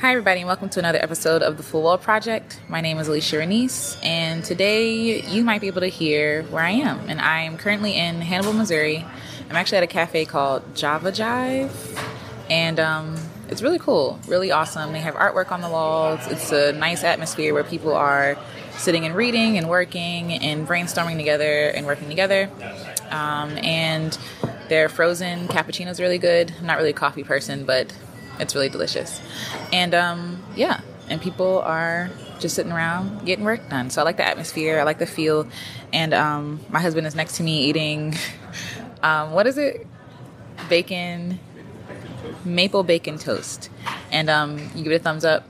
Hi, everybody, and welcome to another episode of the Full Well Project. My name is Alecia Renece, and today you might be able to hear where I am. And I am currently in Hannibal, Missouri. I'm actually at a cafe called Java Jive, and um, it's really cool, really awesome. They have artwork on the walls. It's a nice atmosphere where people are sitting and reading and working and brainstorming together and working together. Um, and their frozen cappuccino is really good. I'm not really a coffee person, but it's really delicious. And um, yeah, and people are just sitting around getting work done. So I like the atmosphere, I like the feel. And um, my husband is next to me eating, um, what is it? Bacon, maple bacon toast. And um, you give it a thumbs up.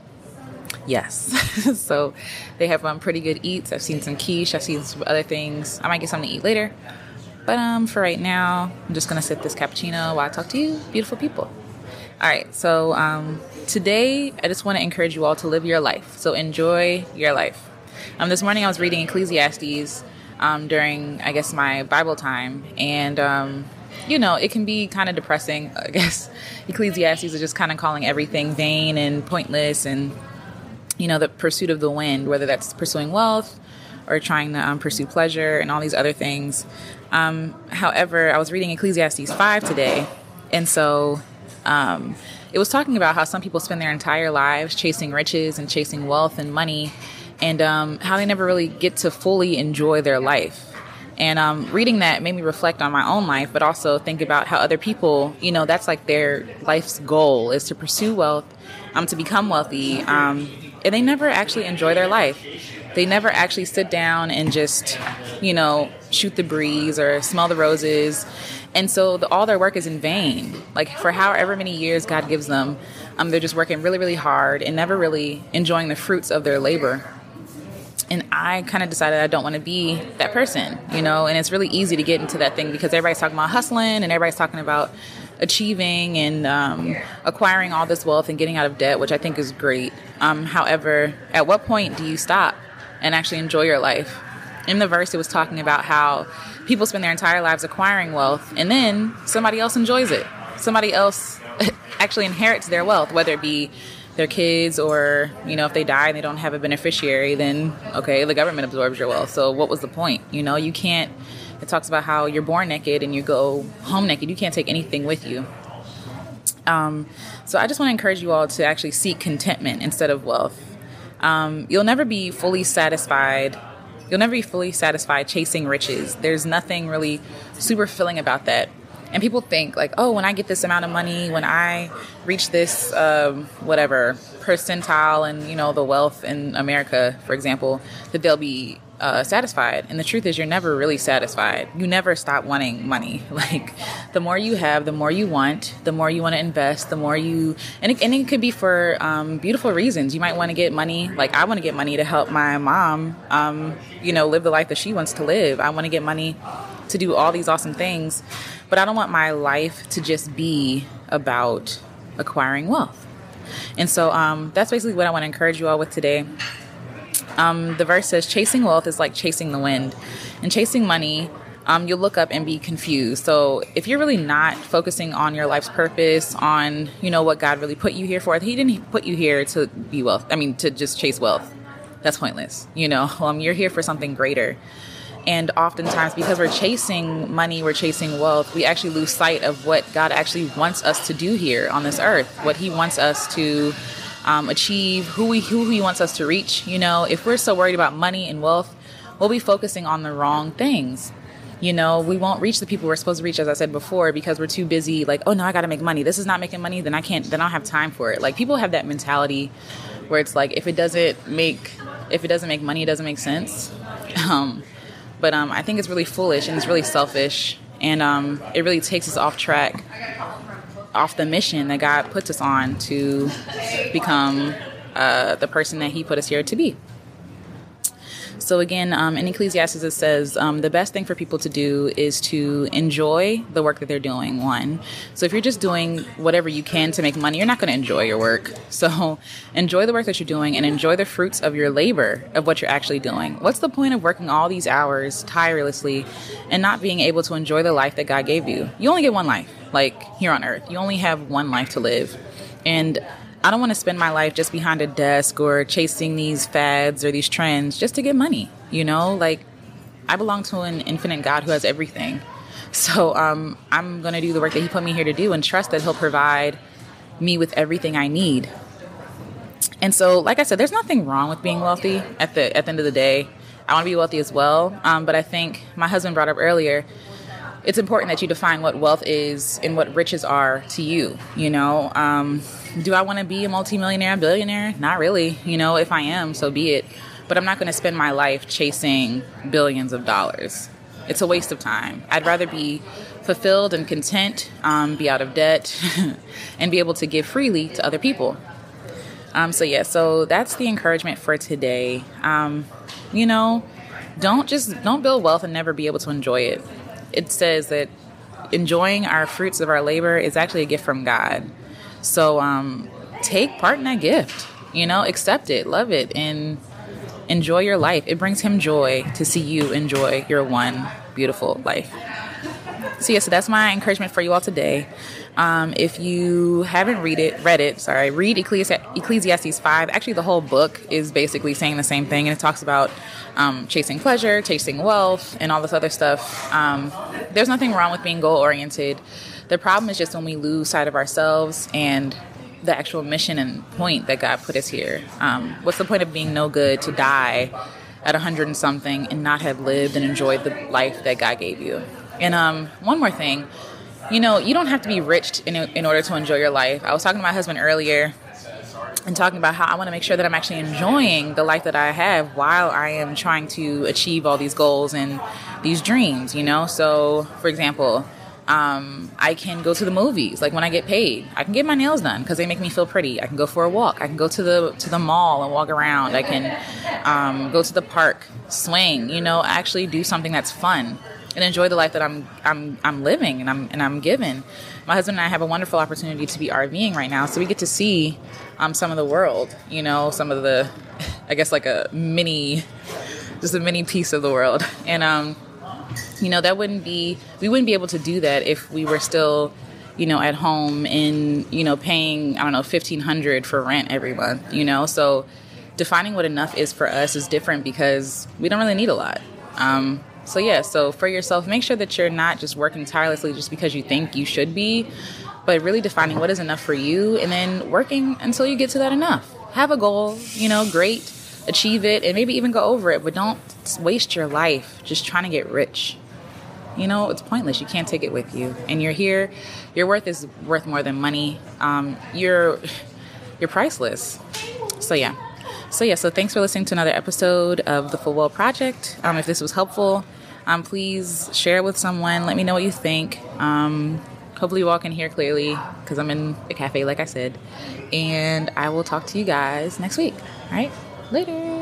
Yes. so they have um, pretty good eats. I've seen some quiche, I've seen some other things. I might get something to eat later. But um, for right now, I'm just gonna sip this cappuccino while I talk to you, beautiful people. All right, so um, today I just want to encourage you all to live your life. So enjoy your life. Um, this morning I was reading Ecclesiastes um, during, I guess, my Bible time, and um, you know, it can be kind of depressing. I guess Ecclesiastes is just kind of calling everything vain and pointless, and you know, the pursuit of the wind, whether that's pursuing wealth or trying to um, pursue pleasure and all these other things. Um, however, I was reading Ecclesiastes 5 today, and so um, it was talking about how some people spend their entire lives chasing riches and chasing wealth and money, and um, how they never really get to fully enjoy their life. And um, reading that made me reflect on my own life, but also think about how other people, you know, that's like their life's goal is to pursue wealth, um, to become wealthy, um, and they never actually enjoy their life. They never actually sit down and just, you know, shoot the breeze or smell the roses and so the, all their work is in vain. Like for however many years God gives them, um, they're just working really, really hard and never really enjoying the fruits of their labor. And I kind of decided I don't want to be that person, you know. And it's really easy to get into that thing because everybody's talking about hustling and everybody's talking about achieving and um, acquiring all this wealth and getting out of debt, which I think is great. Um, however, at what point do you stop and actually enjoy your life? In the verse, it was talking about how people spend their entire lives acquiring wealth and then somebody else enjoys it. Somebody else actually inherits their wealth, whether it be their kids or, you know, if they die and they don't have a beneficiary, then okay, the government absorbs your wealth. So what was the point? You know, you can't it talks about how you're born naked and you go home naked. You can't take anything with you. Um, so I just want to encourage you all to actually seek contentment instead of wealth. Um, you'll never be fully satisfied You'll never be fully satisfied chasing riches. There's nothing really super fulfilling about that. And people think like, oh, when I get this amount of money, when I reach this um, whatever percentile and you know the wealth in America, for example, that they'll be uh, satisfied. And the truth is, you're never really satisfied. You never stop wanting money. Like, the more you have, the more you want, the more you want to invest, the more you, and it, and it could be for um, beautiful reasons. You might want to get money, like, I want to get money to help my mom, um, you know, live the life that she wants to live. I want to get money to do all these awesome things, but I don't want my life to just be about acquiring wealth. And so um, that's basically what I want to encourage you all with today. Um, the verse says, chasing wealth is like chasing the wind. And chasing money, um, you'll look up and be confused. So if you're really not focusing on your life's purpose, on, you know, what God really put you here for, He didn't put you here to be wealth. I mean, to just chase wealth. That's pointless. You know, um, you're here for something greater. And oftentimes, because we're chasing money, we're chasing wealth, we actually lose sight of what God actually wants us to do here on this earth, what He wants us to um, achieve, who we who he wants us to reach. You know, if we're so worried about money and wealth, we'll be focusing on the wrong things. You know, we won't reach the people we're supposed to reach, as I said before, because we're too busy. Like, oh no, I got to make money. This is not making money. Then I can't. Then I don't have time for it. Like people have that mentality where it's like, if it doesn't make if it doesn't make money, it doesn't make sense. Um, but um, I think it's really foolish and it's really selfish, and um, it really takes us off track off the mission that God puts us on to become uh, the person that He put us here to be. So again, um, in Ecclesiastes it says um, the best thing for people to do is to enjoy the work that they're doing. One, so if you're just doing whatever you can to make money, you're not going to enjoy your work. So enjoy the work that you're doing and enjoy the fruits of your labor of what you're actually doing. What's the point of working all these hours tirelessly and not being able to enjoy the life that God gave you? You only get one life, like here on earth. You only have one life to live, and I don't want to spend my life just behind a desk or chasing these fads or these trends just to get money. You know, like I belong to an infinite God who has everything. So um, I'm going to do the work that He put me here to do and trust that He'll provide me with everything I need. And so, like I said, there's nothing wrong with being wealthy at the at the end of the day. I want to be wealthy as well. Um, but I think my husband brought up earlier, it's important that you define what wealth is and what riches are to you. You know, um, do I want to be a multimillionaire, a billionaire? Not really. You know, if I am, so be it. But I'm not going to spend my life chasing billions of dollars. It's a waste of time. I'd rather be fulfilled and content, um, be out of debt, and be able to give freely to other people. Um, so yeah, so that's the encouragement for today. Um, you know, don't just don't build wealth and never be able to enjoy it. It says that enjoying our fruits of our labor is actually a gift from God. So um, take part in that gift. You know, accept it, love it, and enjoy your life. It brings Him joy to see you enjoy your one beautiful life. So yeah, so that's my encouragement for you all today. Um, if you haven't read it, read it, sorry, read Ecclesiastes 5. Actually, the whole book is basically saying the same thing, and it talks about um, chasing pleasure, chasing wealth, and all this other stuff. Um, there's nothing wrong with being goal oriented. The problem is just when we lose sight of ourselves and the actual mission and point that God put us here. Um, what's the point of being no good to die at a hundred and something and not have lived and enjoyed the life that God gave you? And um, one more thing you know, you don't have to be rich in, in order to enjoy your life. I was talking to my husband earlier and talking about how I want to make sure that I'm actually enjoying the life that I have while I am trying to achieve all these goals and these dreams, you know? So, for example, um, I can go to the movies. Like when I get paid, I can get my nails done because they make me feel pretty. I can go for a walk. I can go to the to the mall and walk around. I can um, go to the park, swing. You know, actually do something that's fun and enjoy the life that I'm I'm I'm living and I'm and I'm given. My husband and I have a wonderful opportunity to be RVing right now, so we get to see um, some of the world. You know, some of the, I guess like a mini, just a mini piece of the world, and um, you know that wouldn't be we wouldn't be able to do that if we were still you know at home and you know paying i don't know 1500 for rent every month you know so defining what enough is for us is different because we don't really need a lot um, so yeah, so for yourself, make sure that you're not just working tirelessly just because you think you should be, but really defining what is enough for you and then working until you get to that enough. Have a goal, you know, great, achieve it, and maybe even go over it, but don't waste your life just trying to get rich. You know, it's pointless. You can't take it with you. And you're here, your worth is worth more than money. Um, you're you're priceless. So yeah. So yeah, so thanks for listening to another episode of the Full Well Project. Um, if this was helpful, um, please share it with someone. Let me know what you think. Um, hopefully, you all can hear clearly because I'm in a cafe, like I said. And I will talk to you guys next week. All right, later.